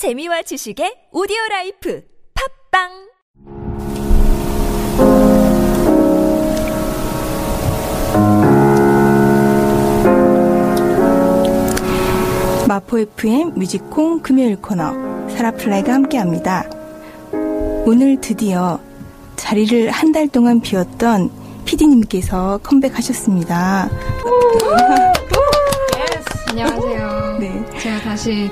재미와 지식의 오디오 life 팟빵 마포 FM 뮤직콩 금요일 코너 사라플라이가 함께합니다. 오늘 드디어 자리를 한 달 동안 비웠던 PD님께서 컴백하셨습니다. 안녕하세요. 네. 제가 다시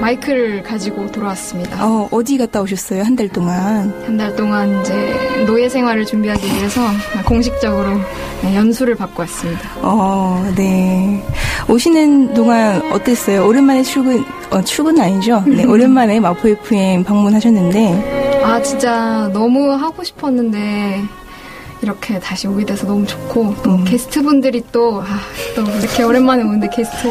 마이크를 가지고 돌아왔습니다. 어, 어디 갔다 오셨어요? 한 달 동안. 한 달 동안 이제 노예 생활을 준비하기 위해서 공식적으로 네, 연수를 받고 왔습니다. 어, 네. 오시는 동안 어땠어요? 오랜만에 출근, 어, 출근 아니죠? 네, 오랜만에 마포 FM 방문하셨는데, 아 진짜 너무 하고 싶었는데 이렇게 다시 오게 돼서 너무 좋고 또 음. 게스트분들이 또, 아, 또 이렇게 오랜만에 오는데 게스트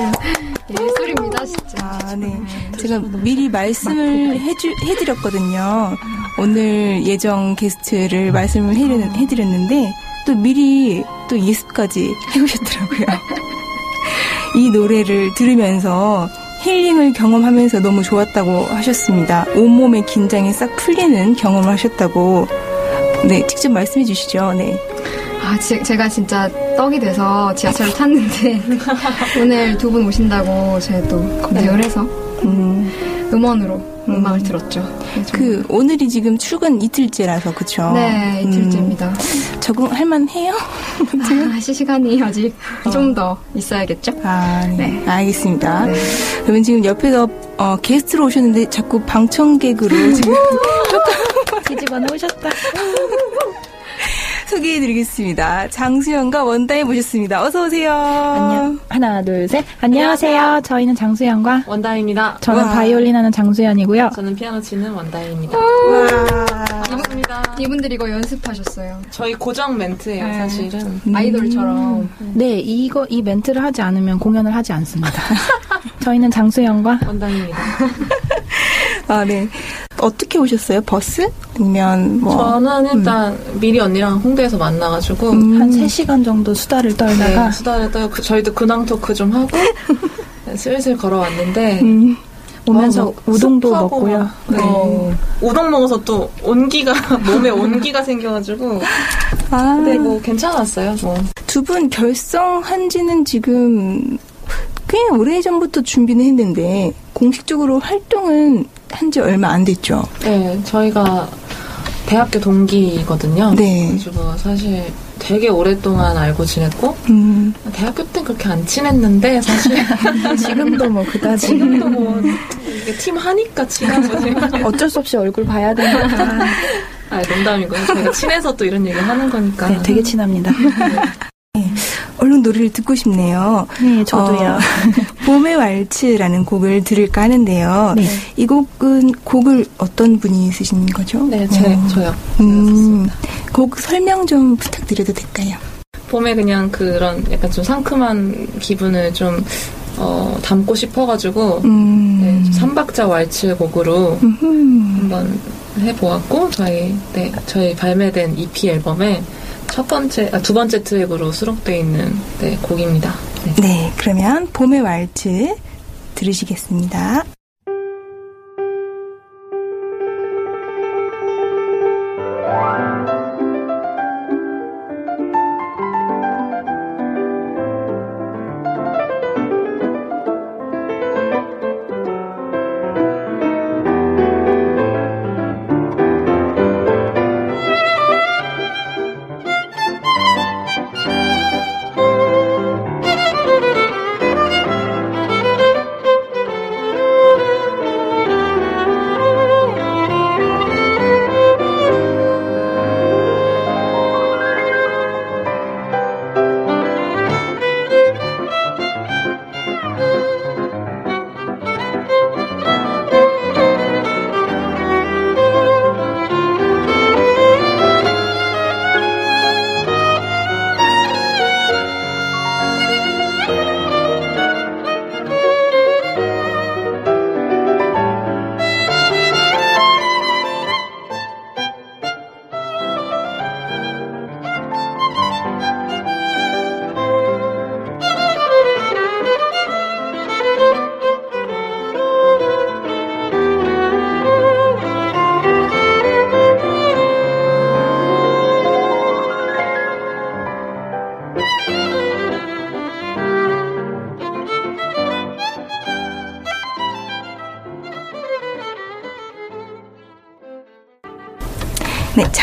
예술입니다 진짜. 아, 네. 제가 미리 말씀을 해주, 해드렸거든요. 오늘 예정 게스트를 말씀을 해, 해드렸 는데, 또 미리 또 예습까지 해오셨더라고요. 이 노래를 들으면서 힐링을 경험하면서 너무 좋았다고 하셨습니다. 온몸의 긴장이 싹 풀리는 경험을 하셨다고, 네, 직접 말씀해 주시죠. 네. 아, 제, 제가 진짜 떡이 돼서 지하철을 탔는데 오늘 두 분 오신다고 제가 또 검색을 해서 음, 음원으로 음악을 들었죠. 그, 오늘이 지금 출근 이틀째라서, 그쵸? 네, 이틀째입니다. 음, 적응할 만해요? 아, 시간이 아직 좀더 있어야겠죠? 아, 네. 네. 알겠습니다. 네. 그러면 지금 옆에서 어, 게스트로 오셨는데 자꾸 방청객으로 지금 조금 뒤집어 놓으셨다. 소개해드리겠습니다. 장수영과 원다에 모셨습니다. 어서 오세요. 안녕. 하나, 둘, 셋. 안녕하세요. 저희는 장수연과 원다입니다. 저는 와. 바이올린 하는 장수연이고요. 저는 피아노 치는 원다입니다. 와. 반갑습니다. 이분들이 이거 연습하셨어요. 저희 고정 멘트예요, 네. 사실은. 아이돌처럼. 네, 이거 이 멘트를 하지 않으면 공연을 하지 않습니다. 저희는 장수연과 원다입니다. 아, 네. 어떻게 오셨어요? 버스? 아니면 뭐? 저는 일단 미리 언니랑 홍대에서 만나가지고 음. 한 3시간 정도 수다를 떨다가 네, 수다를 떨고 그- 저희도 근황 토크 좀 하고 슬슬 걸어왔는데 음. 오면서 어, 막 우동도 먹고요. 막, 네. 어, 우동 먹어서 또 온기가 몸에 온기가 생겨가지고 아, 근데 뭐 괜찮았어요. 뭐 두 분 결성한 지는 지금 꽤 오래 전부터 준비는 했는데 공식적으로 활동은 한 지 얼마 안 됐죠. 네, 저희가 대학교 동기거든요. 네. 그래가지고 사실 되게 오랫동안 알고 지냈고 음. 대학교 땐 그렇게 안 친했는데 사실 지금도 뭐 그다지 지금도 뭐 이게 팀 하니까 친하지. 어쩔 수 없이 얼굴 봐야 되니까 아 농담이고요. 저희가 친해서 또 이런 얘기 하는 거니까. 네, 되게 친합니다. 얼른 노래를 듣고 싶네요. 네, 저도요. 어, 봄의 왈츠라는 곡을 들을까 하는데요. 네. 이 곡은 곡을 어떤 분이 쓰신 거죠? 네, 제 어, 저요. 음, 곡 설명 좀 부탁드려도 될까요? 봄에 그냥 그런 약간 좀 상큼한 기분을 좀 어, 담고 싶어가지고 음, 네, 좀 삼박자 왈츠 곡으로 음흠. 한번 해보았고 저희 네 저희 발매된 EP 앨범에 첫 번째 아, 두 번째 트랙으로 수록되어 있는 네, 곡입니다. 네. 네, 그러면 봄의 왈츠 들으시겠습니다.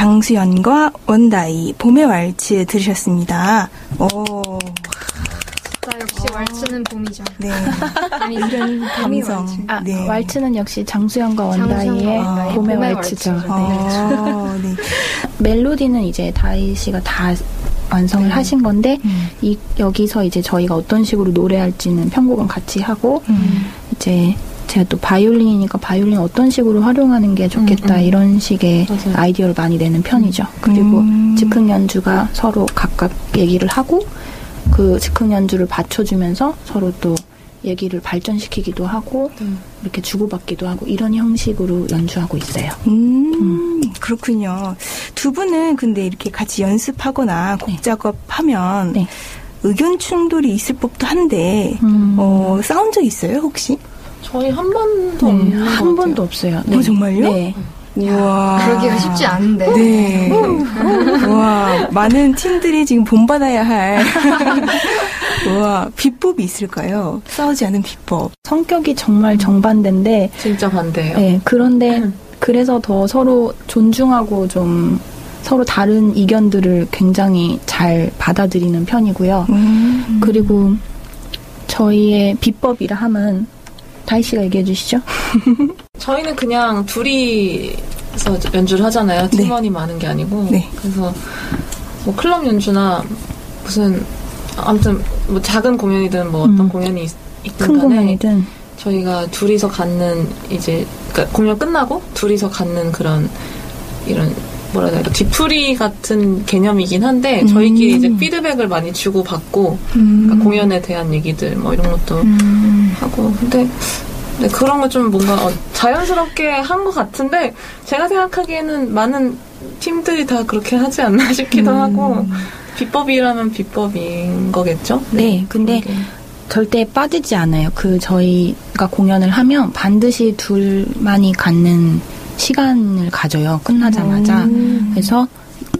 장수현과 원다희 봄의 왈츠 들으셨습니다. 오, 나 역시 왈츠는 봄이죠. 네. 아니 이런 감성. 왈츠. 아, 네. 왈츠는 역시 장수현과 원다희의 원다희의 봄의 봄의 왈츠죠. 왈츠죠. 네. 어, 네. 멜로디는 이제 다희 씨가 다 완성을 하신 건데 음. 이 여기서 이제 저희가 어떤 식으로 노래할지는 편곡은 같이 하고 음. 이제 제가 또 바이올린이니까 바이올린 어떤 식으로 활용하는 게 좋겠다 음, 음. 이런 식의 맞아요. 아이디어를 많이 내는 편이죠. 그리고 음. 즉흥 연주가 서로 각각 얘기를 하고 그 즉흥 연주를 받쳐주면서 서로 또 얘기를 발전시키기도 하고 음. 이렇게 주고받기도 하고 이런 형식으로 연주하고 있어요. 음, 그렇군요. 두 분은 근데 이렇게 같이 연습하거나 곡 네. 작업하면 네. 의견 충돌이 있을 법도 한데 음. 어, 싸운 적 있어요 혹시? 저희 한 번도 네, 없는 것한 같아요. 번도 없어요. 어, 정말요? 네. 우와. 그러기가 쉽지 않은데. 네. 와, 많은 팀들이 지금 본받아야 할. 와, 비법이 있을까요? 싸우지 않은 비법. 성격이 정말 정반대인데 진짜 반대예요. 네, 그런데 그래서 더 서로 존중하고 좀 서로 다른 이견들을 굉장히 잘 받아들이는 편이고요. 음. 그리고 저희의 비법이라 함은 다희 씨가 얘기해 주시죠. 저희는 그냥 둘이서 연주를 하잖아요. 네. 팀원이 많은 게 아니고. 네. 그래서 뭐 클럽 연주나 무슨 아무튼 뭐 작은 공연이든 뭐 어떤 음. 공연이 있, 있든 큰 간에 공연이든 저희가 둘이서 갖는 이제 그러니까 공연 끝나고 둘이서 갖는 그런 이런 뭐라 해야 될까 뒤풀이 같은 개념이긴 한데 음. 저희끼리 이제 피드백을 많이 주고 받고 음. 그러니까 공연에 대한 얘기들 뭐 이런 것도 음, 하고 근데 네, 그런 거 좀 뭔가 어, 자연스럽게 한 것 같은데 제가 생각하기에는 많은 팀들이 다 그렇게 하지 않나 싶기도 음. 하고 비법이라면 비법인 거겠죠? 네, 근데 그러게. 절대 빠지지 않아요. 그 저희가 공연을 하면 반드시 둘만이 갖는 시간을 가져요. 끝나자마자. 음. 그래서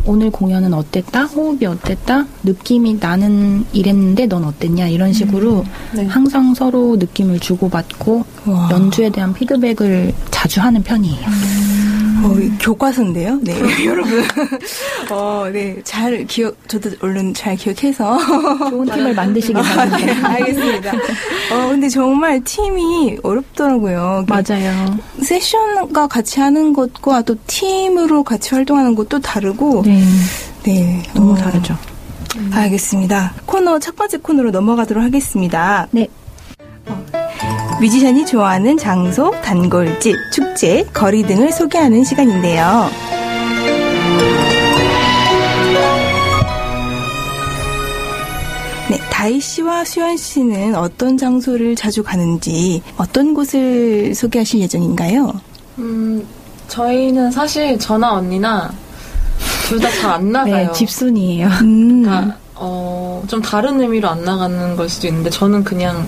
오늘 공연은 어땠다? 호흡이 어땠다? 느낌이 나는 이랬는데 넌 어땠냐? 이런 식으로 네. 항상 서로 느낌을 주고받고 와. 연주에 대한 피드백을 자주 하는 편이에요. 어, 교과서인데요. 네, 여러분. 어, 네. 잘 기억, 저도 얼른 잘 기억해서. 좋은 팀을 만드시길 아, 바랍니다. 네, 알겠습니다. 어, 근데 정말 팀이 어렵더라고요. 맞아요. 세션과 같이 하는 것과 또 팀으로 같이 활동하는 것도 다르고. 네, 네, 너무 어, 다르죠. 알겠습니다. 코너, 첫 번째 코너로 넘어가도록 하겠습니다. 네. 뮤지션이 좋아하는 장소, 단골집, 축제, 거리 등을 소개하는 시간인데요. 네, 다희 씨와 수현 씨는 어떤 장소를 자주 가는지, 어떤 곳을 소개하실 예정인가요? 음, 저희는 사실 저나 언니나 둘 다 잘 안 나가요. 네, 집순이에요. 음, 그러니까 어, 좀 다른 의미로 안 나가는 걸 수도 있는데 저는 그냥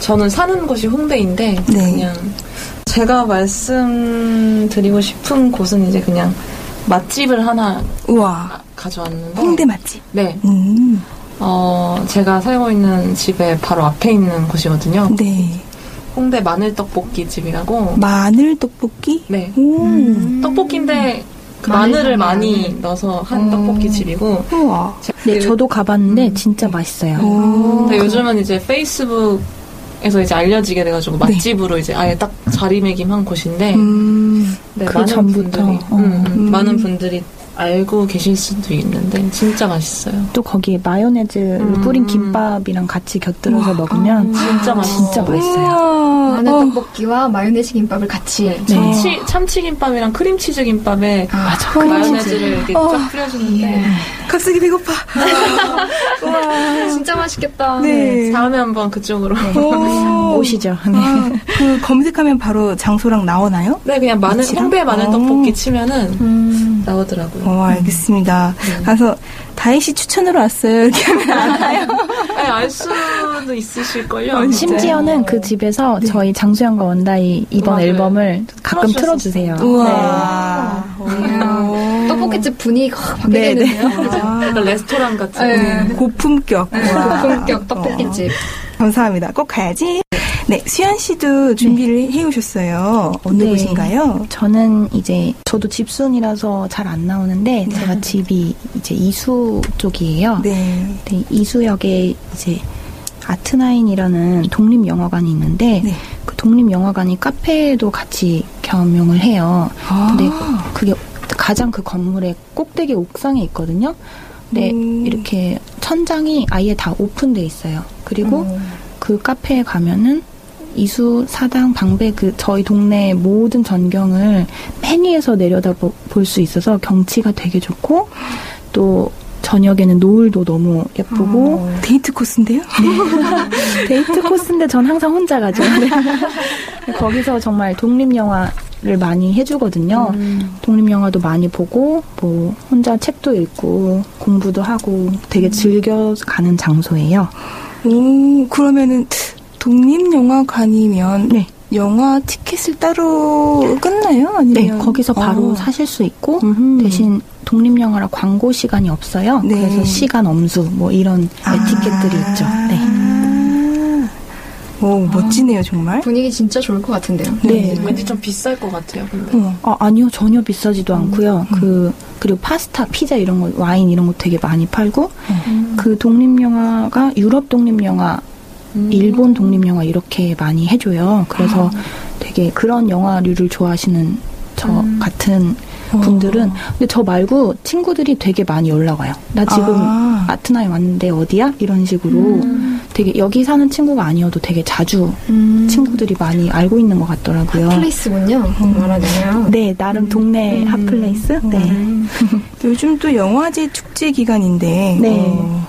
저는 사는 곳이 홍대인데 네. 그냥 제가 말씀드리고 싶은 곳은 이제 그냥 맛집을 하나 우와, 가져왔는데 홍대 맛집. 네. 음, 어, 제가 살고 있는 집에 바로 앞에 있는 곳이거든요. 네. 홍대 마늘 떡볶이 집이라고. 마늘 떡볶이? 네. 오, 음. 떡볶이인데 그 마늘 마늘을 마늘. 많이 넣어서 한 음. 떡볶이 집이고. 우와. 네, 저도 가봤는데 진짜 맛있어요. 오. 근데 요즘은 이제 페이스북 에서 이제 알려지게 돼가지고 맛집으로 이제 아예 딱 자리매김한 곳인데 음, 네, 그 많은 전부터, 분들이 어. 음, 음, 음. 많은 분들이 알고 계실 수도 있는데 진짜 맛있어요. 또 거기에 마요네즈를 음. 뿌린 김밥이랑 같이 곁들여서 먹으면 진짜 맛있어. 진짜 맛있어요. 우와. 마늘 어, 떡볶이와 마요네즈 김밥을 같이. 네. 참치 참치 김밥이랑 크림치즈 김밥에 맞아. 그 마요네즈를 이렇게 어. 쫙 뿌려주는데 갑자기 배고파. 우와. 진짜 맛있겠다. 네. 다음에 한번 그쪽으로. 오. 오시죠. 네. 아, 그 검색하면 바로 장소랑 나오나요? 네, 그냥 마늘? 홍대 마늘 어. 떡볶이 치면은 음. 나오더라고요. 어, 알겠습니다. 네. 그래서 다희 씨 추천으로 왔어요. 이렇게 하면 알아요. 아니, 알 수도 있으실걸요. 어? 심지어는 그 집에서 저희 장수영과 원다이 이번 맞아요. 앨범을 가끔. 틀어주세요. 우와. 오. 떡볶이집 분위기가 확 네, 네. 바뀌겠는데요? 아, 약간 레스토랑 같은. 네. 고품격. 고품격 떡볶이집. 감사합니다. 꼭 가야지. 네, 수현 씨도 준비를 해오셨어요. 어느 네. 곳인가요? 저는 이제 저도 집순이라서 잘 안 나오는데 제가 집이 이제 이수 쪽이에요. 네. 네, 이수역에 이제 아트나인이라는 독립영화관이 있는데 네. 그 독립영화관이 카페도 같이 겸용을 해요. 근데 그게 가장 그 건물의 꼭대기 옥상에 있거든요. 근데 음. 이렇게 천장이 아예 다 오픈돼 있어요. 그리고 음. 그 카페에 가면은 이수 사당 방배 그 저희 동네 모든 전경을 맨 위에서 내려다 볼 수 있어서 경치가 되게 좋고 또 저녁에는 노을도 너무 예쁘고 어, 데이트 코스인데요? 데이트 코스인데 전 항상 혼자 가죠. 네. 거기서 정말 독립 영화 를 많이 해주거든요. 독립 영화도 많이 보고 뭐 혼자 책도 읽고 공부도 하고 되게 즐겨 가는 장소예요. 오, 그러면은 독립 영화관이면 네. 영화 티켓을 따로 끊나요? 네, 아니면 거기서 바로 어. 사실 수 있고 음흠. 대신 독립 영화라 광고 시간이 없어요. 네. 그래서 시간 엄수 뭐 이런 에티켓들이 있죠. 네. 아. 오, 멋지네요, 정말. 분위기 진짜 좋을 것 같은데요. 네. 왠지 좀 비쌀 것 같아요. 근데. 어. 아, 아니요, 전혀 비싸지도 않고요. 그 그리고 파스타, 피자 이런 거, 와인 이런 거 되게 많이 팔고 그 독립 영화가 유럽 독립 영화, 일본 독립 영화 이렇게 많이 해줘요. 그래서 되게 그런 영화류를 좋아하시는 저 같은 분들은 근데 저 말고 친구들이 되게 많이 연락 와요. 나 지금 아. 아. 트나에 왔는데 어디야? 이런 식으로 되게 여기 사는 친구가 아니어도 되게 자주 친구들이 많이 알고 있는 것 같더라고요. place군요. 말하자면. 네, 나름 동네 hot place. 네. 요즘 또 영화제 축제 기간인데 네. 어,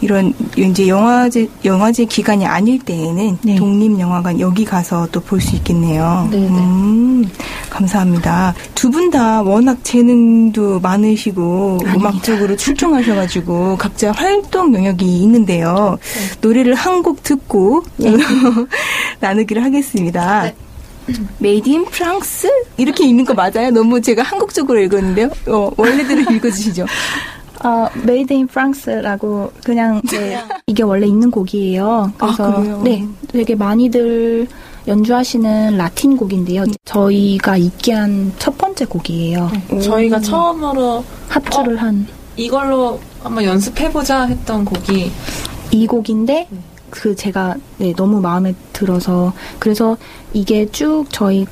이런 이제 영화제 영화제 기간이 아닐 때에는 네. 독립 영화관 여기 가서 또 볼 수 있겠네요. 네, 네. 음, 감사합니다. 두 분 다 워낙 재능도 많으시고 음악적으로 출중하셔가지고 각자 활동 영역이 있는데요. 노래를 한 곡 듣고 나누기를 하겠습니다. 네. Made in France? 이렇게 읽는 거 맞아요? 너무 제가 한국적으로 읽었는데요. 어, 원래대로 읽어주시죠. 어, Made in France라고 그냥 네, 이게 원래 있는 곡이에요. 그래서 아? 네, 되게 많이들 연주하시는 라틴 곡인데요. 저희가 있게 한 첫 번째 곡이에요. 저희가 처음으로 합주를 한 이 이걸로 한번 연습해보자 했던 곡이 곡인데 그 제가 네, 너무 마음에 들어서 그래서 이게 쭉 저희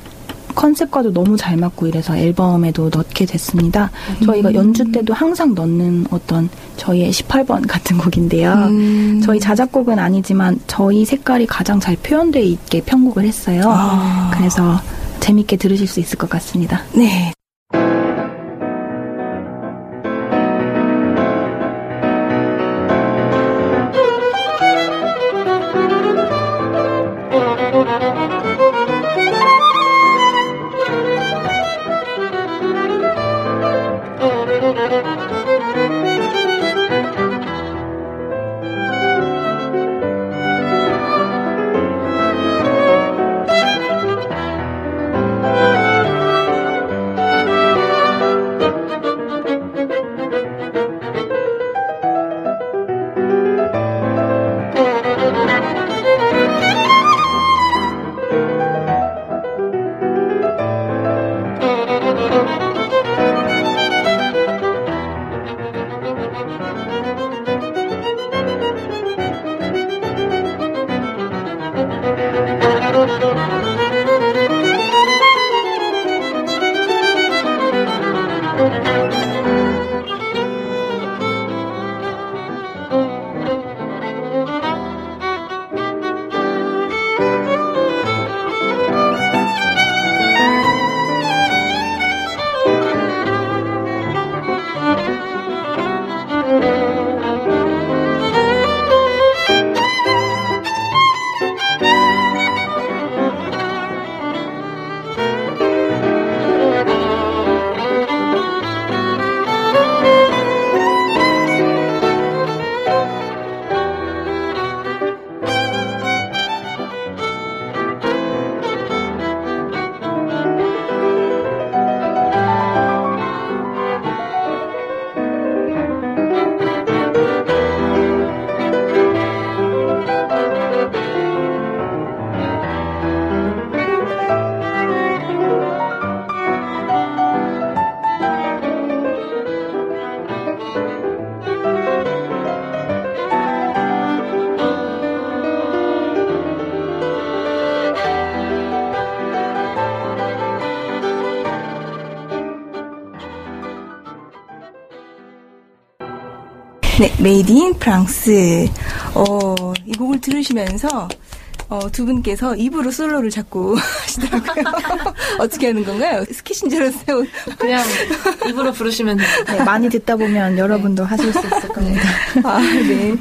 컨셉과도 너무 잘 맞고 이래서 앨범에도 넣게 됐습니다. 저희가 연주 때도 항상 넣는 어떤 저희의 18번 같은 곡인데요. 음. 저희 자작곡은 아니지만 저희 색깔이 가장 잘 표현돼 있게 편곡을 했어요. 아. 그래서 재밌게 들으실 수 있을 것 같습니다. 네. 네, Made in France. 어, 이 곡을 들으시면서 어, 두 분께서 입으로 솔로를 자꾸 하시더라고요. 어떻게 하는 건가요? 줄 알았어요. 그냥 입으로 부르시면 돼요. 네, 많이 듣다 보면 여러분도 하실 수 있을 겁니다. 아, 네.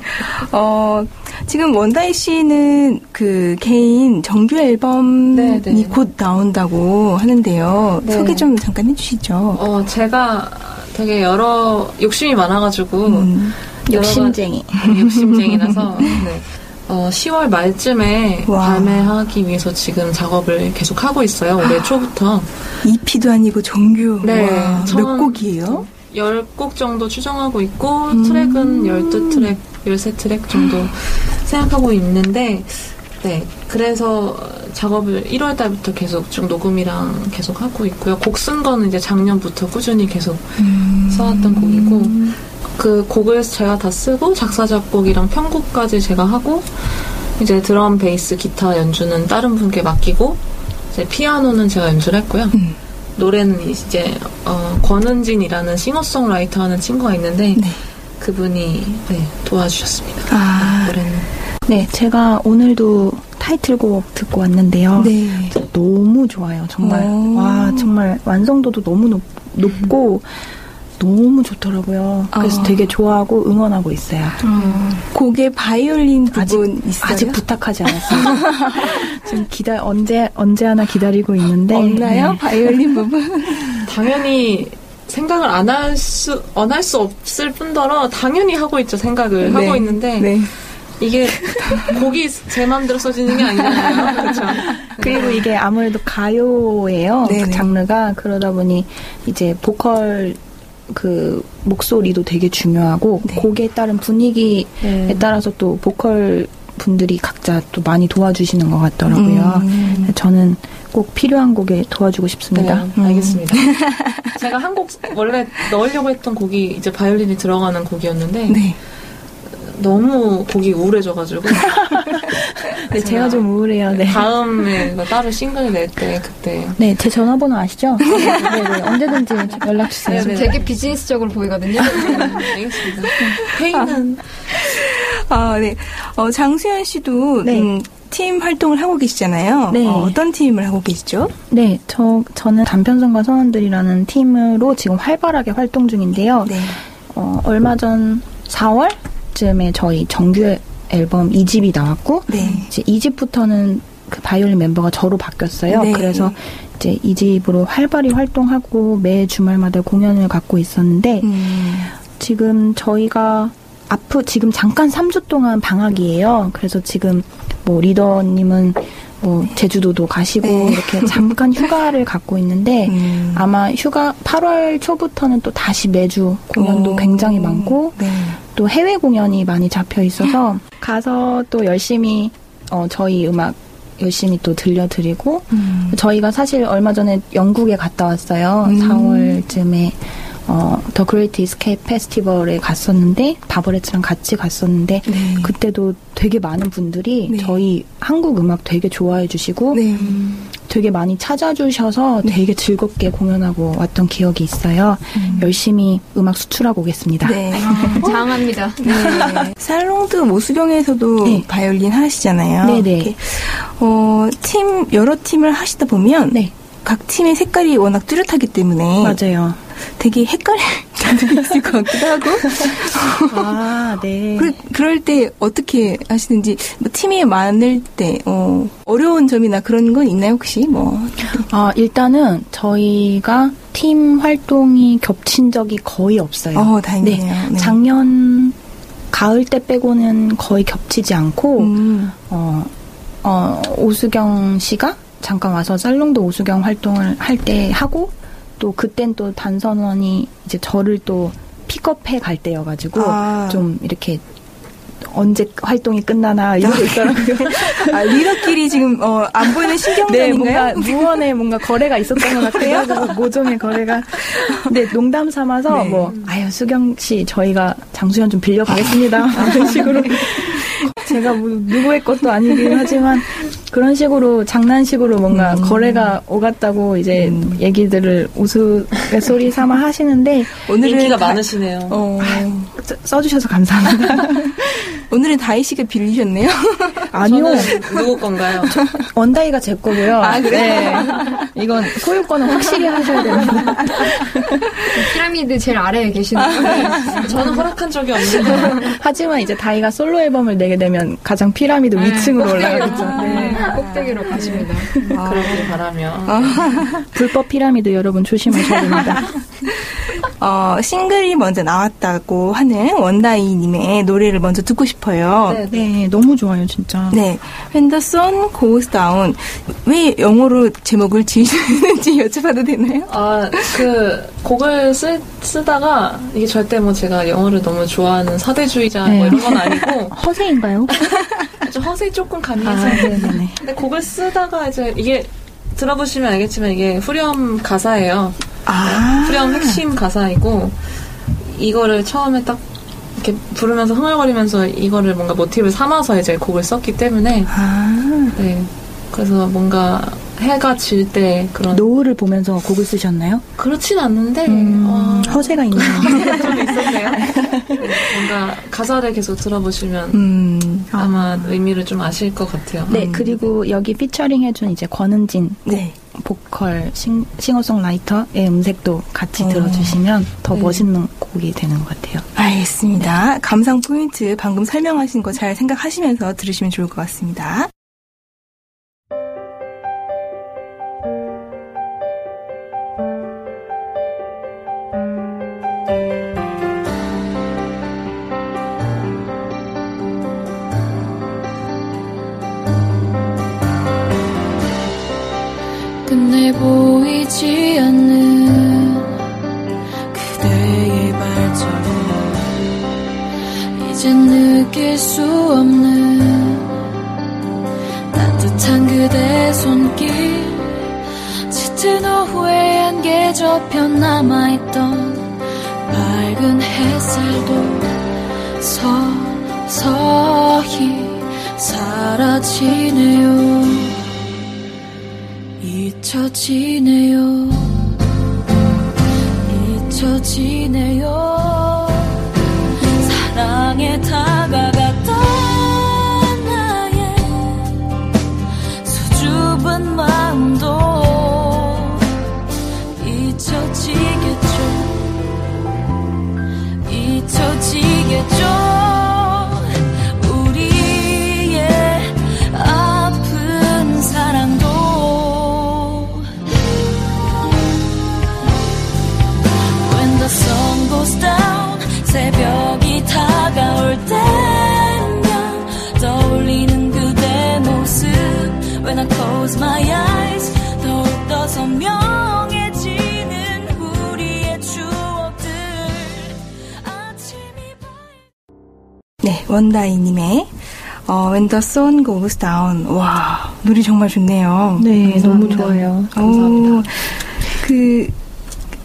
어, 지금 원다희 씨는 그 개인 정규 앨범이 네, 네. 곧 나온다고 하는데요. 네. 소개 좀 잠깐 해주시죠. 어, 제가 되게 여러 욕심이 많아가지고 음, 욕심쟁이. 욕심쟁이라서 네. 어, 10월 말쯤에 와. 발매하기 위해서 지금 작업을 계속 하고 있어요. 올해 초부터. EP도 아니고 정규. 네, 와, 몇 곡이에요? 10곡 정도 추정하고 있고 음. 트랙은 12트랙, 13트랙 정도 생각하고 있는데 네, 그래서 작업을 1월 달부터 계속 쭉 녹음이랑 계속 하고 있고요. 곡 쓴 거는 이제 작년부터 꾸준히 계속 음. 써왔던 곡이고 그 곡을 제가 다 쓰고 작사 작곡이랑 편곡까지 제가 하고 이제 드럼, 베이스, 기타 연주는 다른 분께 맡기고 이제 피아노는 제가 연주를 했고요. 음. 노래는 이제 어, 권은진이라는 싱어송라이터 하는 친구가 있는데 네. 그분이 네, 도와주셨습니다. 아, 노래는 네, 제가 오늘도 타이틀곡 듣고 왔는데요. 네. 너무 좋아요, 정말. 오. 와, 정말 완성도도 너무 높, 높고 너무 좋더라고요. 그래서 어. 되게 좋아하고 응원하고 있어요. 곡의 바이올린 부분 있어요? 아직 부탁하지 않았어요. 지금 기다 언제 언제 하나 기다리고 있는데 없나요? 네. 바이올린 부분? 당연히 생각을 안 할 수, 안 할 수 없을 뿐더러 당연히 하고 있죠, 생각을 네. 하고 있는데 네. 이게 곡이 제 마음대로 써지는 게 아니잖아요. 그렇죠. 그리고 이게 아무래도 가요예요. 네네. 그 장르가 그러다 보니 이제 보컬 그 목소리도 되게 중요하고 네. 곡에 따른 분위기에 네. 따라서 또 보컬 분들이 각자 또 많이 도와주시는 것 같더라고요. 음. 저는 꼭 필요한 곡에 도와주고 싶습니다. 네, 알겠습니다. 제가 한 곡 원래 넣으려고 했던 곡이 이제 바이올린이 들어가는 곡이었는데 네. 너무 곡이 우울해져가지고 네, 제가 좀 우울해요. 네. 다음에 뭐 따로 싱글 낼 때 그때 네, 제 전화번호 아시죠? 네, 네, 네. 언제든지 연락 주세요. 네, 네. 되게 비즈니스적으로 보이거든요. 알겠습니다. 회의는 아, 네. 어, 장수현 씨도 네. 음, 팀 활동을 하고 계시잖아요. 네. 어, 떤 팀을 하고 계시죠? 네, 저, 저는 단편성과 선원들이라는 팀으로 지금 활발하게 활동 중인데요. 네. 어, 얼마 전 4월 쯤에 저희 정규 앨범 2집이 나왔고, 네. 이제 2집부터는 그 바이올린 멤버가 저로 바뀌었어요. 네. 그래서 이제 2집으로 활발히 활동하고 매 주말마다 공연을 갖고 있었는데, 음, 지금 저희가 앞으로 지금 잠깐 3주 동안 방학이에요. 그래서 지금 뭐 리더님은 뭐 제주도도 가시고 네. 이렇게 잠깐 휴가를 갖고 있는데 음. 아마 휴가 8월 초부터는 또 다시 매주 공연도 오. 굉장히 많고 네. 또 해외 공연이 많이 잡혀 있어서 가서 또 열심히 어, 저희 음악 열심히 또 들려드리고 음. 저희가 사실 얼마 전에 영국에 갔다 왔어요. 음. 4월쯤에 어, The Great Escape 페스티벌에 갔었는데 바버레츠랑 같이 갔었는데 네. 그때도 되게 많은 분들이 네. 저희 한국 음악 되게 좋아해 주시고 네. 되게 많이 찾아주셔서 네. 되게 즐겁게 공연하고 왔던 기억이 있어요. 음. 열심히 음악 수출하고 오겠습니다. 네. 장합니다. 네. 살롱드 모수경에서도 네. 바이올린 하시잖아요. 네네. 이렇게, 어, 팀, 여러 팀을 하시다 보면 네, 각 팀의 색깔이 워낙 뚜렷하기 때문에 맞아요. 되게 헷갈릴 때도 있을 것 같기도 하고 아, 네. 그, 그럴 때 어떻게 하시는지 뭐 팀이 많을 때 어, 어려운 점이나 그런 건 있나요 혹시 뭐 아, 일단은 저희가 팀 활동이 겹친 적이 거의 없어요. 어, 다행이네요. 네. 작년 가을 때 빼고는 거의 겹치지 않고 음, 어, 어, 오수경 씨가 잠깐 와서 살롱도 오수경 활동을 할 때 하고 또 그땐 또 단선원이 이제 저를 또 픽업해 갈 때여가지고 아. 좀 이렇게 언제 활동이 끝나나 이러고 있더라고요. 아, 리더끼리 지금 어, 안 보이는 네, 신경전인가요? 뭔가 무언의 뭔가 거래가 있었던 것 같아요. 그래서 모종의 거래가. 근데 농담 삼아서 네. 뭐 아유 수경 씨 저희가 장수현 좀 빌려 가겠습니다. 이런 식으로 제가 뭐 누구의 것도 아니긴 하지만 그런 식으로 장난식으로 뭔가 음. 거래가 오갔다고 이제 음. 얘기들을 우스갯소리 삼아 하시는데 오늘은 인기가 다- 많으시네요. 어, 써- 써주셔서 감사합니다. 오늘은 다희 씨가 빌리셨네요. 아니요. 누구 건가요? 원다이가 제 거고요. 아, 그래요? 네. 이건 소유권은 확실히 하셔야 됩니다. 피라미드 제일 아래에 계시는 분. 저는 허락한 적이 없는데. 하지만 이제 다이가 솔로 앨범을 내게 되면 가장 피라미드 위층으로 올라가겠죠. 네. 꼭대기로 가십니다. 그러길 바라며. 불법 피라미드 여러분 조심하셔야 됩니다. 어, 싱글이 먼저 나왔다고 하는 원다이님의 노래를 먼저 듣고 싶어요. 네, 네, 너무 좋아요, 진짜. 네, When the Sun Goes Down. 왜 영어로 제목을 지으시는지 여쭤봐도 되나요? 아, 그, 곡을 쓰, 쓰다가, 이게 절대 뭐 제가 영어를 너무 좋아하는 사대주의자 네. 뭐 이런 건 아니고, 허세인가요? 좀 허세 조금 가미해서. 아, 네네네. 근데 곡을 쓰다가 이제 이게, 들어보시면 알겠지만 이게 후렴 가사예요. 아, 후렴 핵심 가사이고, 이거를 처음에 딱, 이렇게 부르면서 흥얼거리면서 이거를 뭔가 모티브를 삼아서 이제 곡을 썼기 때문에, 아, 네. 그래서 뭔가 해가 질 때 그런 노을을 보면서 곡을 쓰셨나요? 그렇진 않는데 음, 어, 허세가 있네요. 좀 있었네요. 네, 뭔가 가사를 계속 들어보시면 음, 아마 의미를 좀 아실 것 같아요. 네, 그리고 여기 피처링 해준 이제 권은진 네. 보컬 싱, 싱어송라이터의 음색도 같이 어. 들어주시면 더 네. 멋있는 곡이 되는 것 같아요. 알겠습니다. 감상 포인트 방금 설명하신 거 잘 생각하시면서 들으시면 좋을 것 같습니다. 서서히 사라지네요. 잊혀지네요. 잊혀지네요 원다이님의 어, When the Sun Goes Down. 와, 노래 정말 좋네요. 네, 너무 좋아요. 오, 그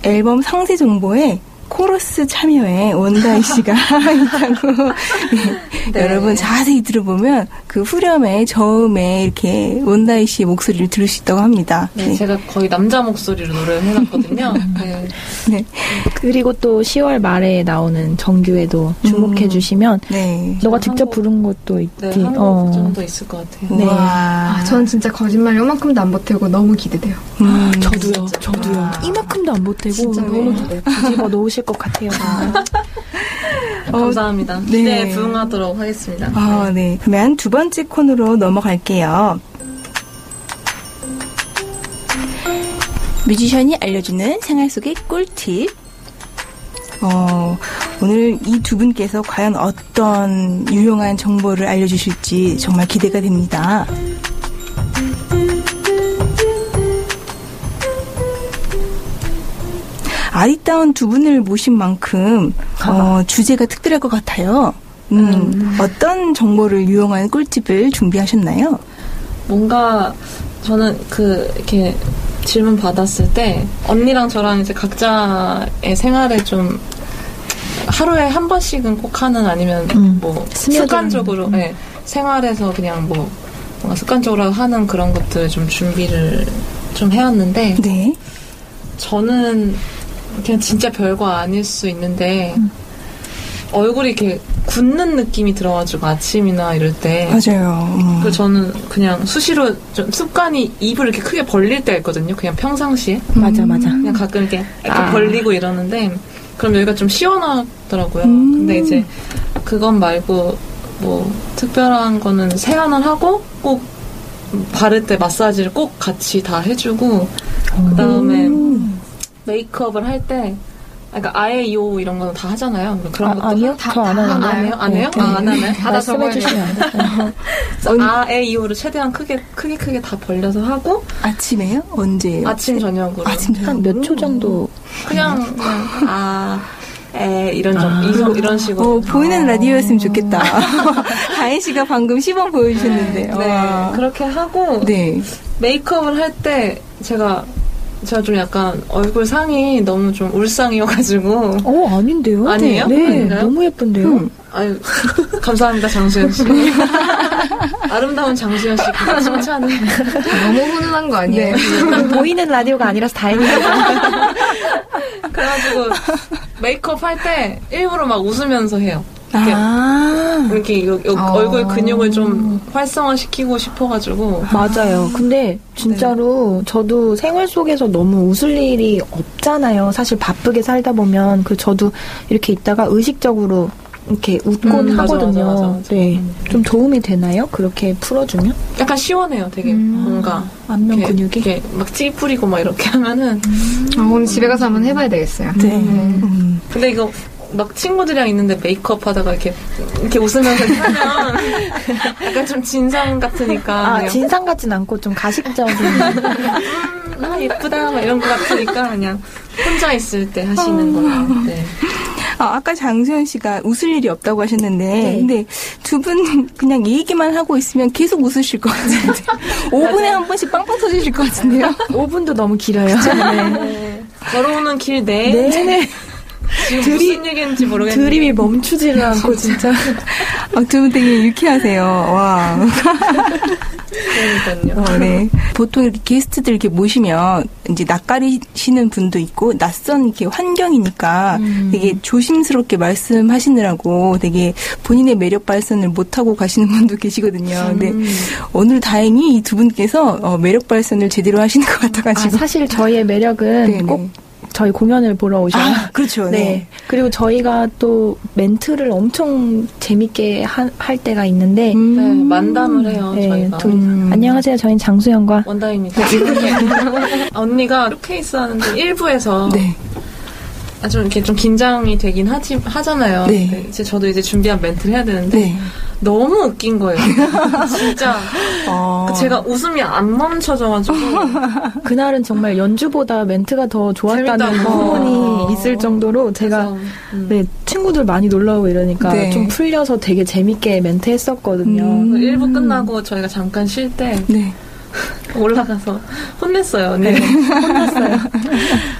앨범 상세 정보에 코러스 참여에 원다이 씨가 있다고 네, 여러분 자세히 들어보면 그 후렴에 저음에 이렇게 원다이 씨의 목소리를 들을 수 있다고 합니다. 네, 제가 거의 남자 목소리로 노래를 해놨거든요. 네. 네. 그리고 또 10월 말에 나오는 정규에도 주목해 음. 주시면 네. 너가 한 직접 곡- 부른 것도 있지. 네, 어. 정도 있을 것 같아요. 네. 와. 아, 전 진짜 거짓말 요만큼도 안 보태고 너무 기대돼요. 음, 저도요, 저도요. 와. 이만큼도 안 보태고 진짜 너무 기대요. 뒤집어 놓으실 것 같아요. 정말. 감사합니다. 네. 기대에 부응하도록 하겠습니다. 아, 네. 그러면 두 번째 코너로 넘어갈게요. 뮤지션이 알려주는 생활 속의 꿀팁. 어, 오늘 이 두 분께서 과연 어떤 유용한 정보를 알려주실지 정말 기대가 됩니다. 아리따운 두 분을 모신 만큼 어, 주제가 특별할 것 같아요. 음, 어떤 정보를 유용한 꿀팁을 준비하셨나요? 뭔가 저는 그 이렇게 질문 받았을 때 언니랑 저랑 이제 각자의 생활에 좀 하루에 한 번씩은 꼭 하는 아니면 음. 뭐 습관적으로 음. 네, 생활에서 그냥 뭐 뭔가 습관적으로 하는 그런 것들을 좀 준비를 좀 해왔는데 네. 저는 그냥 진짜 별거 아닐 수 있는데 얼굴이 이렇게 굳는 느낌이 들어가지고 아침이나 이럴 때 맞아요. 음. 그래서 저는 그냥 수시로 좀 습관이 입을 이렇게 크게 벌릴 때가 있거든요. 그냥 평상시에 맞아, 맞아. 그냥 가끔 이렇게, 이렇게 아. 벌리고 이러는데 그럼 여기가 좀 시원하더라고요. 음. 근데 이제 그건 말고 뭐 특별한 거는 세안을 하고 꼭 바를 때 마사지를 꼭 같이 다 해주고 그 다음에 메이크업을 할 때 그러니까 아예 요 이런 거는 다 하잖아요. 그런 아, 것도 아니요? 다- 저안다 하는데. 안 해요? 안 해요? 네. 아, 안 하나요? 다 적어야 말씀해 주시면 안 돼요. 이후로 최대한 크게 크게 크게 다 벌려서 하고 아침에요? 언제예요? 아침 저녁으로 아침 한몇 초 정도 그냥 그냥 아 에 이런 점 이런 이런 식으로 어, 보이는 라디오였으면 좋겠다. 다혜 씨가 방금 시범 보여주셨는데. 네 와. 그렇게 하고 네. 메이크업을 할 때 제가 제가 좀 약간 얼굴 상이 너무 좀 울상이어가지고 어 아닌데요? 아니에요? 네, 아닌가요? 너무 예쁜데요. 음. 아유 감사합니다 장수현 씨 아름다운 장수현 씨 그거 칭찬을 너무 훈훈한 거 아니에요? 보이는 라디오가 아니라서 다행이에요. 그래가지고 메이크업 할 때 일부러 막 웃으면서 해요. 이렇게 아. 이렇게 요- 요 어. 얼굴 근육을 좀 활성화시키고 싶어가지고 맞아요. 근데 진짜로 저도 생활 속에서 너무 웃을 일이 없잖아요. 사실 바쁘게 살다 보면 그 저도 이렇게 있다가 의식적으로 이렇게 웃곤 음, 하거든요. 맞아, 맞아, 맞아. 네, 음. 좀 도움이 되나요? 그렇게 풀어주면 약간 시원해요. 되게 음. 뭔가 안면 이렇게, 근육이. 이렇게 막 찌푸리고 막 이렇게 하면은 아, 오늘 집에 가서 한번 해봐야 되겠어요. 네. 음. 근데 이거 막 친구들이랑 있는데 메이크업 하다가 이렇게 이렇게 웃으면서 하면 약간 좀 진상 같으니까 아 진상 같진 않고 좀 가식적인. 음, 아 예쁘다 막 이런 거 같으니까 그냥 혼자 있을 때 하시는 거예요. 네. 아, 아까 장수현 씨가 웃을 일이 없다고 하셨는데, 네. 근데 두 분 그냥 얘기만 하고 있으면 계속 웃으실 것 같은데. 5분에 한 번씩 빵빵 터지실 것 같은데요? 5분도 너무 길어요. 네. 네. 걸어오는 길 내내 무슨 얘기인지 모르겠는데 드립이 멈추지를 않고 진짜. 아, 두분 되게 유쾌하세요. 와. 그러니까요. 어, 네. 보통 이렇게 게스트들 이렇게 모시면 이제 낯가리시는 분도 있고 낯선 이렇게 환경이니까 되게 조심스럽게 말씀하시느라고 되게 본인의 매력 발산을 못 하고 가시는 분도 계시거든요. 근데 오늘 다행히 이 두 분께서 어, 매력 발산을 제대로 하시는 것 아, 같아가지고. 사실 저희의 매력은 네네. 꼭 저희 공연을 보러 오셔야 아, 그렇죠. 네. 네. 그리고 저희가 또 멘트를 엄청 재밌게 하- 할 때가 있는데, 음. 네, 만담을 해요, 네, 저희가. 또 음. 안녕하세요. 저희는 장수영과 원다입니다. 아, 언니가 쇼케이스 하는데 일부에서 네. 아, 좀 이렇게 좀 긴장이 되긴 하지, 하잖아요. 네. 근데 이제 저도 이제 준비한 멘트를 해야 되는데 네. 너무 웃긴 거예요. 진짜 어. 제가 웃음이 안 멈춰져가지고 그날은 정말 연주보다 멘트가 더 좋았다는 재밌다고. 소문이 있을 정도로 제가 그래서, 음. 네, 친구들 많이 놀러 오고 이러니까 네. 좀 풀려서 되게 재밌게 멘트 했었거든요. 음. 그 일부 끝나고 저희가 잠깐 쉴때 네. 올라가서 혼냈어요. 언니 혼났어요.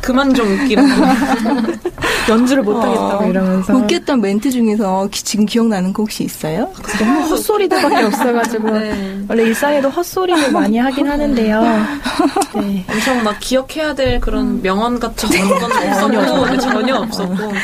그만 좀 웃기라고. 연주를 못하겠다고 어. 이러면서. 웃겼던 멘트 중에서 기- 지금 기억나는 거 혹시 있어요? 너무 헛소리들밖에 없어가지고. 네. 원래 일상에도 헛소리를 많이 하긴 하는데요. 네. 엄청 막 기억해야 될 그런 명언 같은 건 없었고 네, 전혀 없었고 그냥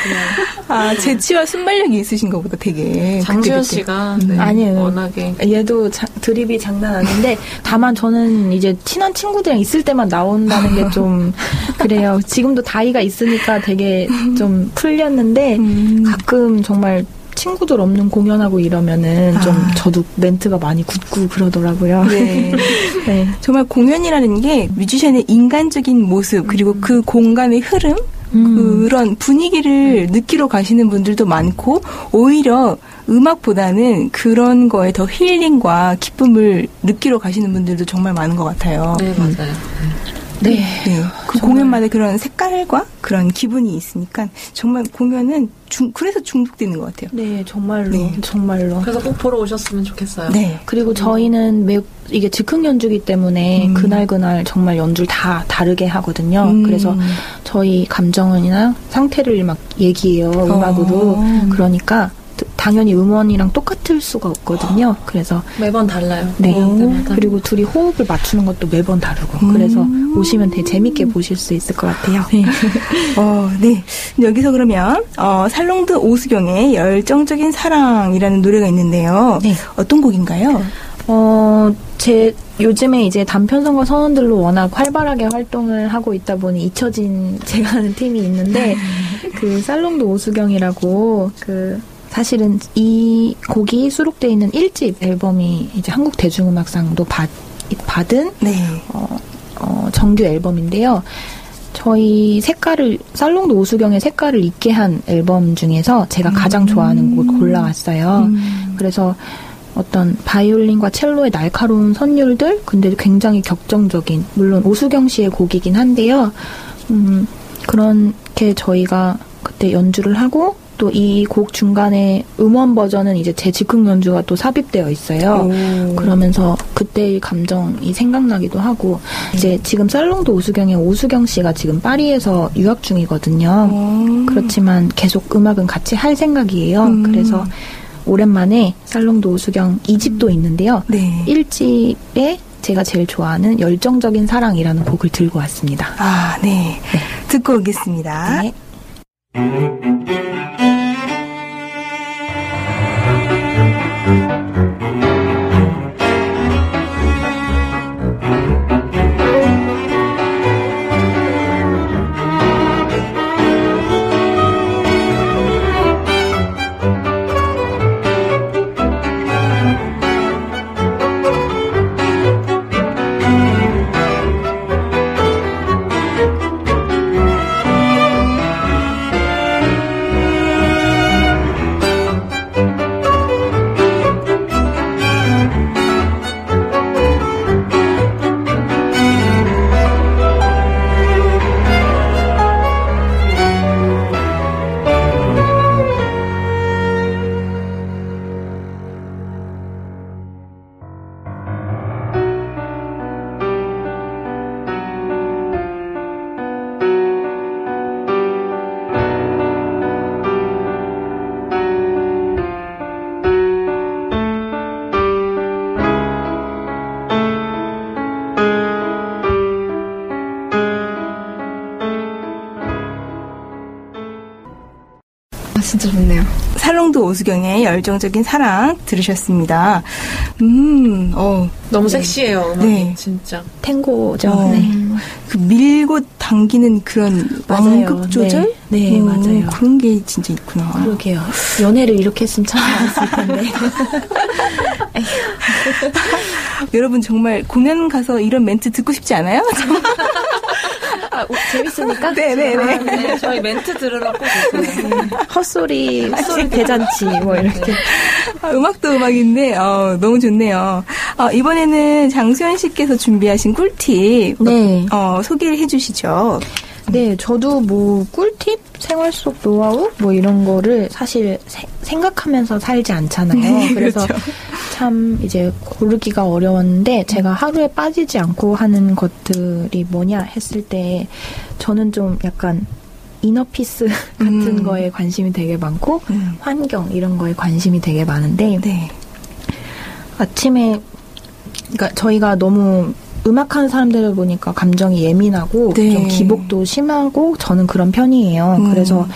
아, 재치와 순발력이 있으신 것보다 되게. 그때그때. 씨가 음. 네, 아니에요. 워낙에 얘도 자- 드립이 장난 아닌데 다만 저는 이제 친한 친구들이랑 있을 때만 나온다는 게 좀 그래요. 지금도 다이가 있으니까 되게 좀 풀렸는데 음. 가끔 정말 친구들 없는 공연하고 이러면은 좀 아. 저도 멘트가 많이 굳고 그러더라고요. 네. 네. 정말 공연이라는 게 뮤지션의 인간적인 모습 그리고 그 공간의 흐름 음. 그런 분위기를 느끼러 가시는 분들도 많고 오히려 음악보다는 그런 거에 더 힐링과 기쁨을 느끼러 가시는 분들도 정말 많은 것 같아요. 네 음. 맞아요. 네. 네. 그 공연마다 그런 색깔과 그런 기분이 있으니까 정말 공연은 중, 그래서 중독되는 것 같아요. 네, 정말로. 네. 정말로. 그래서 꼭 보러 오셨으면 좋겠어요. 네. 그리고 저희는 매 이게 즉흥 연주기 때문에 음. 그날 그날 정말 연주를 다 다르게 하거든요. 음. 그래서 저희 감정이나 상태를 막 얘기해요 음악으로. 어. 그러니까 당연히 음원이랑 똑같을 수가 없거든요. 그래서 매번 달라요. 네. 때마다. 그리고 둘이 호흡을 맞추는 것도 매번 다르고 그래서 오시면 되게 재밌게 보실 수 있을 것 같아요. 어, 네. 여기서 그러면 어, 살롱드 오수경의 열정적인 사랑이라는 노래가 있는데요. 네. 어떤 곡인가요? 어, 제 요즘에 이제 단편 선거 선원들로 워낙 활발하게 활동을 하고 있다 보니 잊혀진 제가 하는 팀이 있는데 그 살롱드 오수경이라고 그 사실은 이 곡이 수록되어 있는 1집 앨범이 이제 한국 대중음악상도 받, 받은 네. 어, 어, 정규 앨범인데요. 저희 색깔을 살롱드 오수경의 색깔을 있게 한 앨범 중에서 제가 가장 좋아하는 곡을 골라왔어요. 음. 그래서 어떤 바이올린과 첼로의 날카로운 선율들, 근데 굉장히 격정적인, 물론 오수경 씨의 곡이긴 한데요. 음, 그렇게 저희가 그때 연주를 하고, 또 이 곡 중간에 음원 버전은 이제 제 즉흥 연주가 또 삽입되어 있어요. 오. 그러면서 그때의 감정이 생각나기도 하고, 이제 지금 살롱도 오수경의 오수경 씨가 지금 파리에서 유학 중이거든요. 어. 그렇지만 계속 음악은 같이 할 생각이에요. 음. 그래서 오랜만에 살롱도 오수경 2집도 있는데요. 네. 1집에 제가 제일 좋아하는 열정적인 사랑이라는 곡을 들고 왔습니다. 아, 네. 듣고 오겠습니다. 네. 아, 오수경의 열정적인 사랑 들으셨습니다. 음, 어, 너무 섹시해요. 음악이 네. 진짜. 탱고죠. 어, 네. 그 밀고 당기는 그런 맞아요. 완급 조절? 네, 네, 음, 맞아요. 그런 게 진짜 있구나. 그러게요. 연애를 이렇게 했으면 참 좋았을 텐데. 여러분 정말 공연 가서 이런 멘트 듣고 싶지 않아요? 아, 재밌으니까? 네네네. 네, 저희 멘트 들으러 꼭 오세요. 헛소리, 헛소리 대잔치, 뭐 이렇게. 아, 음악도 음악인데 어, 너무 좋네요. 어, 이번에는 장수현 씨께서 준비하신 꿀팁 네. 어, 소개를 해주시죠. 네, 저도 뭐 꿀팁, 생활 속 노하우 뭐 이런 거를 사실 세- 생각하면서 살지 않잖아요. 그래서 그렇죠. 참 이제 고르기가 어려웠는데 제가 하루에 빠지지 않고 하는 것들이 뭐냐 했을 때 저는 좀 약간 이너피스 같은 음. 거에 관심이 되게 많고 음. 환경 이런 거에 관심이 되게 많은데 네. 아침에 그러니까 저희가 너무 음악하는 사람들을 보니까 감정이 예민하고 네. 좀 기복도 심하고 저는 그런 편이에요. 음. 그래서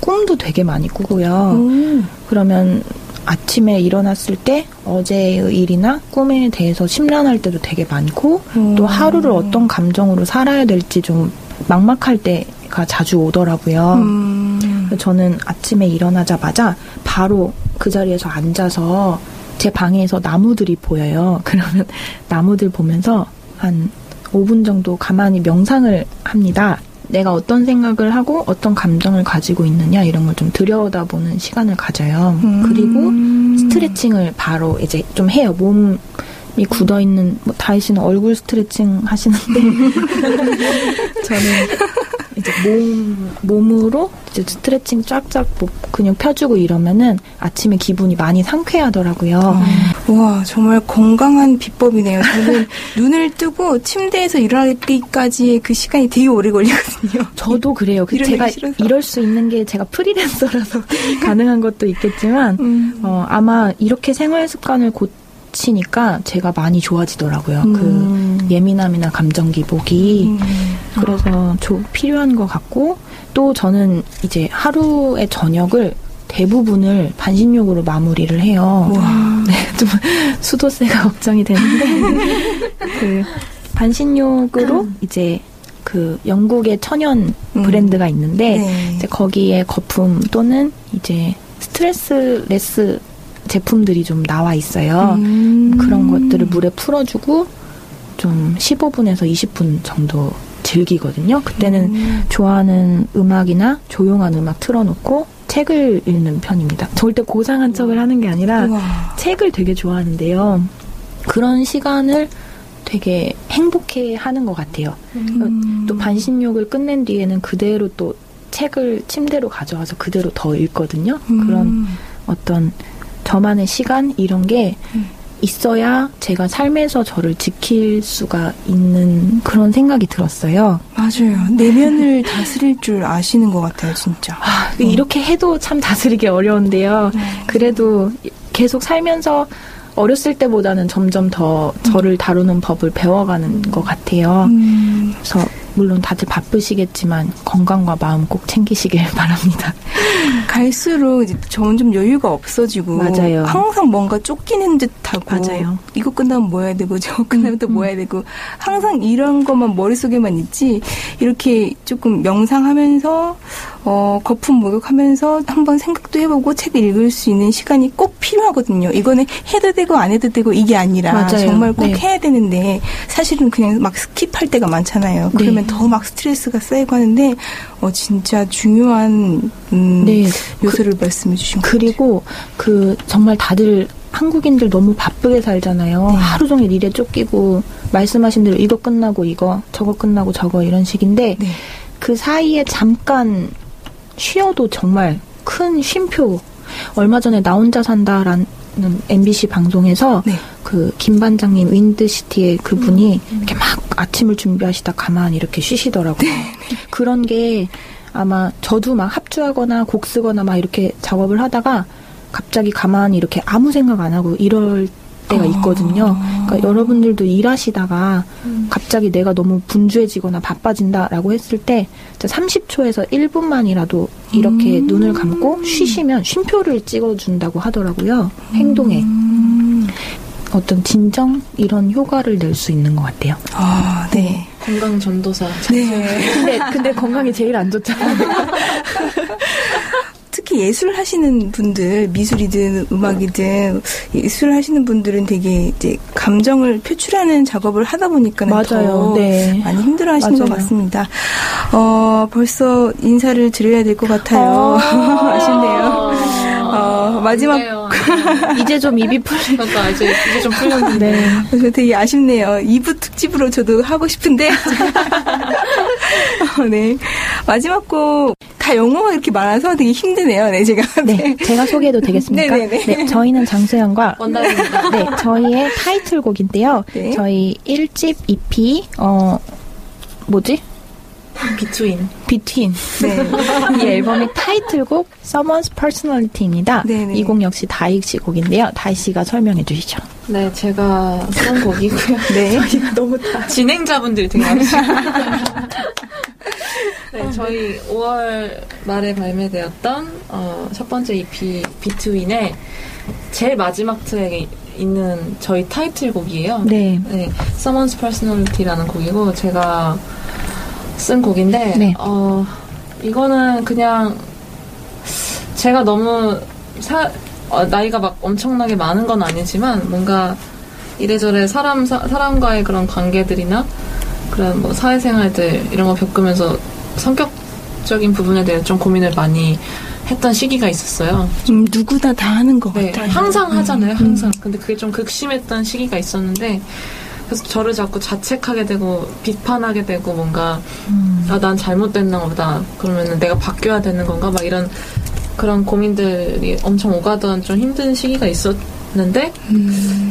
꿈도 되게 많이 꾸고요. 음. 그러면 아침에 일어났을 때 어제의 일이나 꿈에 대해서 심란할 때도 되게 많고 음. 또 하루를 어떤 감정으로 살아야 될지 좀 막막할 때가 자주 오더라고요. 음. 저는 아침에 일어나자마자 바로 그 자리에서 앉아서 제 방에서 나무들이 보여요. 그러면 나무들 보면서 한 5분 정도 가만히 명상을 합니다. 내가 어떤 생각을 하고 어떤 감정을 가지고 있느냐 이런 걸 좀 들여다보는 시간을 가져요. 음. 그리고 스트레칭을 바로 이제 좀 해요. 몸이 굳어 있는 뭐 다희 씨는 얼굴 스트레칭 하시는데 저는 이제 몸 몸으로 이제 스트레칭 쫙쫙 뭐 근육 펴주고 이러면은 아침에 기분이 많이 상쾌하더라고요. 와, 정말 건강한 비법이네요. 저는 눈을 뜨고 침대에서 일어나기까지의 그 시간이 되게 오래 걸리거든요. 저도 그래요. 그 제가 싫어서. 이럴 수 있는 게 제가 프리랜서라서 가능한 것도 있겠지만 음. 어, 아마 이렇게 생활 습관을 고 치니까 제가 많이 좋아지더라고요. 음. 그 예민함이나 감정 기복이 음. 그래서 조, 필요한 것 같고 또 저는 이제 하루의 저녁을 대부분을 반신욕으로 마무리를 해요. 와. 네, 좀 수도세가 걱정이 되는데 그 반신욕으로 이제 그 영국의 천연 음. 브랜드가 있는데 네. 이제 거기에 거품 또는 이제 stress less 제품들이 좀 나와 있어요. 음. 그런 것들을 물에 풀어주고 좀 15분에서 20분 정도 즐기거든요. 그때는 음. 좋아하는 음악이나 조용한 음악 틀어놓고 책을 읽는 편입니다. 절대 고상한 척을 하는 게 아니라 우와. 책을 되게 좋아하는데요. 그런 시간을 되게 행복해 하는 것 같아요. 음. 또 반신욕을 끝낸 뒤에는 그대로 또 책을 침대로 가져와서 그대로 더 읽거든요. 그런 음. 어떤 저만의 시간 이런 게 음. 있어야 제가 삶에서 저를 지킬 수가 있는 그런 생각이 들었어요. 맞아요. 내면을 다스릴 줄 아시는 것 같아요, 진짜. 아, 이렇게 해도 참 다스리기 어려운데요. 그래도 계속 살면서 어렸을 때보다는 점점 더 저를 다루는 법을 배워가는 것 같아요. 음. 그래서 물론 다들 바쁘시겠지만 건강과 마음 꼭 챙기시길 바랍니다. 갈수록 점점 여유가 없어지고 맞아요. 항상 뭔가 쫓기는 듯하고 맞아요. 이거 끝나면 뭐 해야 되고 저거 끝나면 또뭐 해야 되고 항상 이런 것만 머릿속에만 있지 이렇게 조금 명상하면서 어, 거품 목욕하면서 한번 생각도 해보고 책을 읽을 수 있는 시간이 꼭 필요하거든요. 이거는 해도 되고 안 해도 되고 이게 아니라 맞아요. 정말 꼭 네. 해야 되는데 사실은 그냥 막 스킵할 때가 많잖아요. 그러면 네. 더막 스트레스가 쌓이고 하는데 어, 진짜 중요한 음, 네. 요소를 말씀해 주신 것 그리고 그 정말 다들 한국인들 너무 바쁘게 살잖아요. 네. 하루 종일 일에 쫓기고 말씀하신 대로 이거 끝나고 이거 저거 끝나고 저거 이런 식인데 네. 그 사이에 잠깐 쉬어도 정말 큰 쉼표. 얼마 전에 나 혼자 산다라는 MBC 방송에서 네. 그 김 반장님 윈드시티의 그분이 이렇게 막 아침을 준비하시다 가만히 이렇게 쉬시더라고요. 그런 게 아마 저도 막 합주하거나 곡 쓰거나 막 이렇게 작업을 하다가 갑자기 가만히 이렇게 아무 생각 안 하고 이럴 때가 있거든요. 그러니까 여러분들도 일하시다가 갑자기 내가 너무 분주해지거나 바빠진다라고 했을 때 30초에서 1분만이라도 이렇게 눈을 감고 쉬시면 쉼표를 찍어준다고 하더라고요. 행동에. 어떤 진정 이런 효과를 낼 수 있는 것 같아요. 아, 네. 건강 전도사. 네. 근데 근데 건강이 제일 안 좋잖아요. 특히 예술 하시는 분들, 미술이든 음악이든 예술 하시는 분들은 되게 이제 감정을 표출하는 작업을 하다 보니까는 맞아요. 더 네. 많이 힘들어 하시는 것. 같습니다. 어, 벌써 인사를 드려야 될 것 같아요. 아쉽네요. 어, 마지막. 이제 좀 입이 풀리. 그러니까 이제 이제 좀 풀렸는데. 네. 되게 아쉽네요. 2부 특집으로 저도 하고 싶은데. 어, 네. 마지막 곡, 다 영어가 이렇게 많아서 되게 힘드네요. 네, 제가. 네, 제가 소개해도 되겠습니까? 네네네. 네, 저희는 장수연과 원단입니다. 네, 저희의 타이틀곡인데요. 네. 저희 1집 EP 어 뭐지? 비트윈. 비트윈. 네. 이 앨범의 타이틀곡 Someone's Personality입니다. 네네. 이곡 역시 다익 씨 곡인데요. 다익 씨가 설명해 주시죠. 네, 제가 쓴 곡이고요. 네. 너무 다. 진행자분들이 되게 많으시고. 네, 저희 5월 말에 발매되었던 어, 첫 번째 EP 비트윈의 제일 마지막 트랙에 있는 저희 타이틀곡이에요. 네. 네, Someone's Personality라는 곡이고 제가 쓴 곡인데 네. 어, 이거는 그냥 제가 너무 사, 어, 나이가 막 엄청나게 많은 건 아니지만 뭔가 이래저래 사람 사, 사람과의 그런 관계들이나 그런 뭐 사회생활들 이런 거 겪으면서 성격적인 부분에 대해 좀 고민을 많이 했던 시기가 있었어요. 음, 누구나 다 하는 것 네, 같아요. 항상 하잖아요, 항상. 근데 그게 좀 극심했던 시기가 있었는데, 그래서 저를 자꾸 자책하게 되고 비판하게 되고 뭔가 아난 잘못됐나 보다 그러면은 내가 바뀌어야 되는 건가 막 이런 그런 고민들이 엄청 오가던 좀 힘든 시기가 있었는데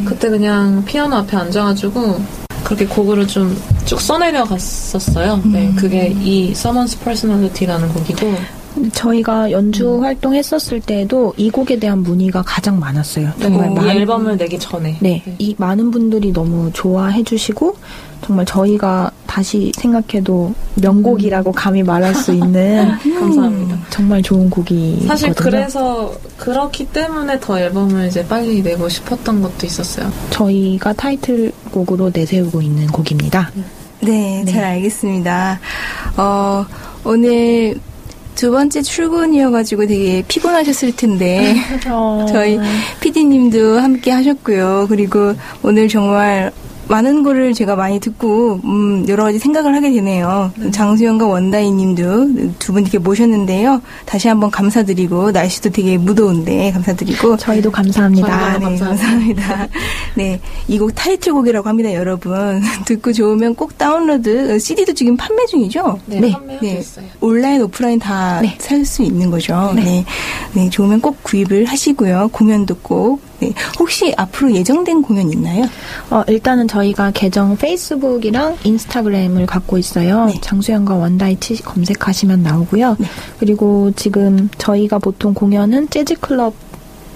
그때 그냥 피아노 앞에 앉아가지고 그렇게 곡을 좀쭉 써내려 갔었어요. 네, 그게 이 Someone's Personality라는 곡이고 저희가 연주 음. 활동했었을 때도 이 곡에 대한 문의가 가장 많았어요. 정말 이 많은 앨범을 내기 전에 네, 이 많은 분들이 너무 좋아해 주시고 정말 저희가 다시 생각해도 명곡이라고 감히 말할 수 있는 감사합니다. 정말 좋은 곡이거든요. 사실 그래서 그렇기 때문에 더 앨범을 이제 빨리 내고 싶었던 것도 있었어요. 저희가 타이틀곡으로 내세우고 있는 곡입니다. 네, 잘 알겠습니다. 어, 오늘 두 번째 출근이어가지고 되게 피곤하셨을 텐데, 저희 PD님도 함께 하셨고요. 그리고 오늘 정말 많은 거를 제가 많이 듣고, 음, 여러 가지 생각을 하게 되네요. 장수영과 원다이 님도 두 분 이렇게 모셨는데요. 다시 한번 감사드리고, 날씨도 되게 무더운데 감사드리고, 저희도 감사합니다. 아, 네, 감사합니다. 감사합니다. 네, 이 곡 타이틀곡이라고 합니다, 여러분. 듣고 좋으면 꼭 다운로드, CD도 지금 판매 중이죠? 네, 네, 네. 온라인, 오프라인 다 네. 살수 있는 거죠. 네. 네. 좋으면 꼭 구입을 하시고요. 공연도 꼭. 네. 혹시 앞으로 예정된 공연 있나요? 어, 일단은 저희가 계정 페이스북이랑 인스타그램을 갖고 있어요. 네. 장수영과 원다이 치 검색하시면 나오고요. 그리고 지금 저희가 보통 공연은 재즈클럽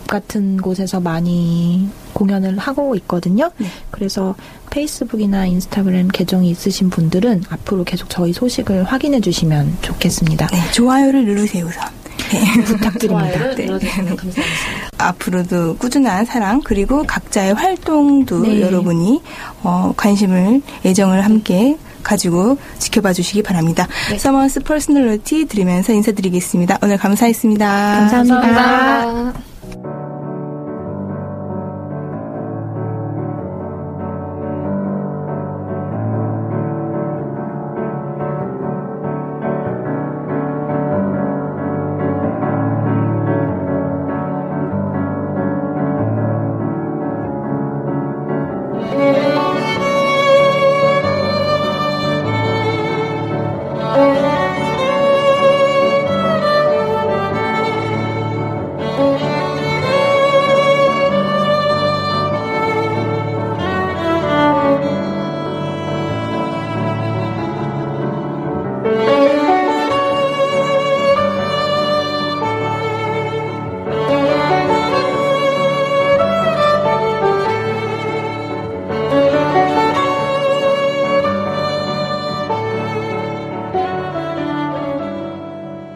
같은 곳에서 많이 공연을 하고 있거든요. 네. 그래서 페이스북이나 인스타그램 계정이 있으신 분들은 앞으로 계속 저희 소식을 확인해 주시면 좋겠습니다. 네. 좋아요를 누르세요, 우선. 네. 부탁드립니다. 좋아요를 네. 감사하겠습니다. 앞으로도 꾸준한 사랑 그리고 각자의 활동도 네. 여러분이 어, 관심을 애정을 함께 가지고 지켜봐 주시기 바랍니다. Summer's Personality 들으면서 인사드리겠습니다. 오늘 감사했습니다. 감사합니다. 감사합니다.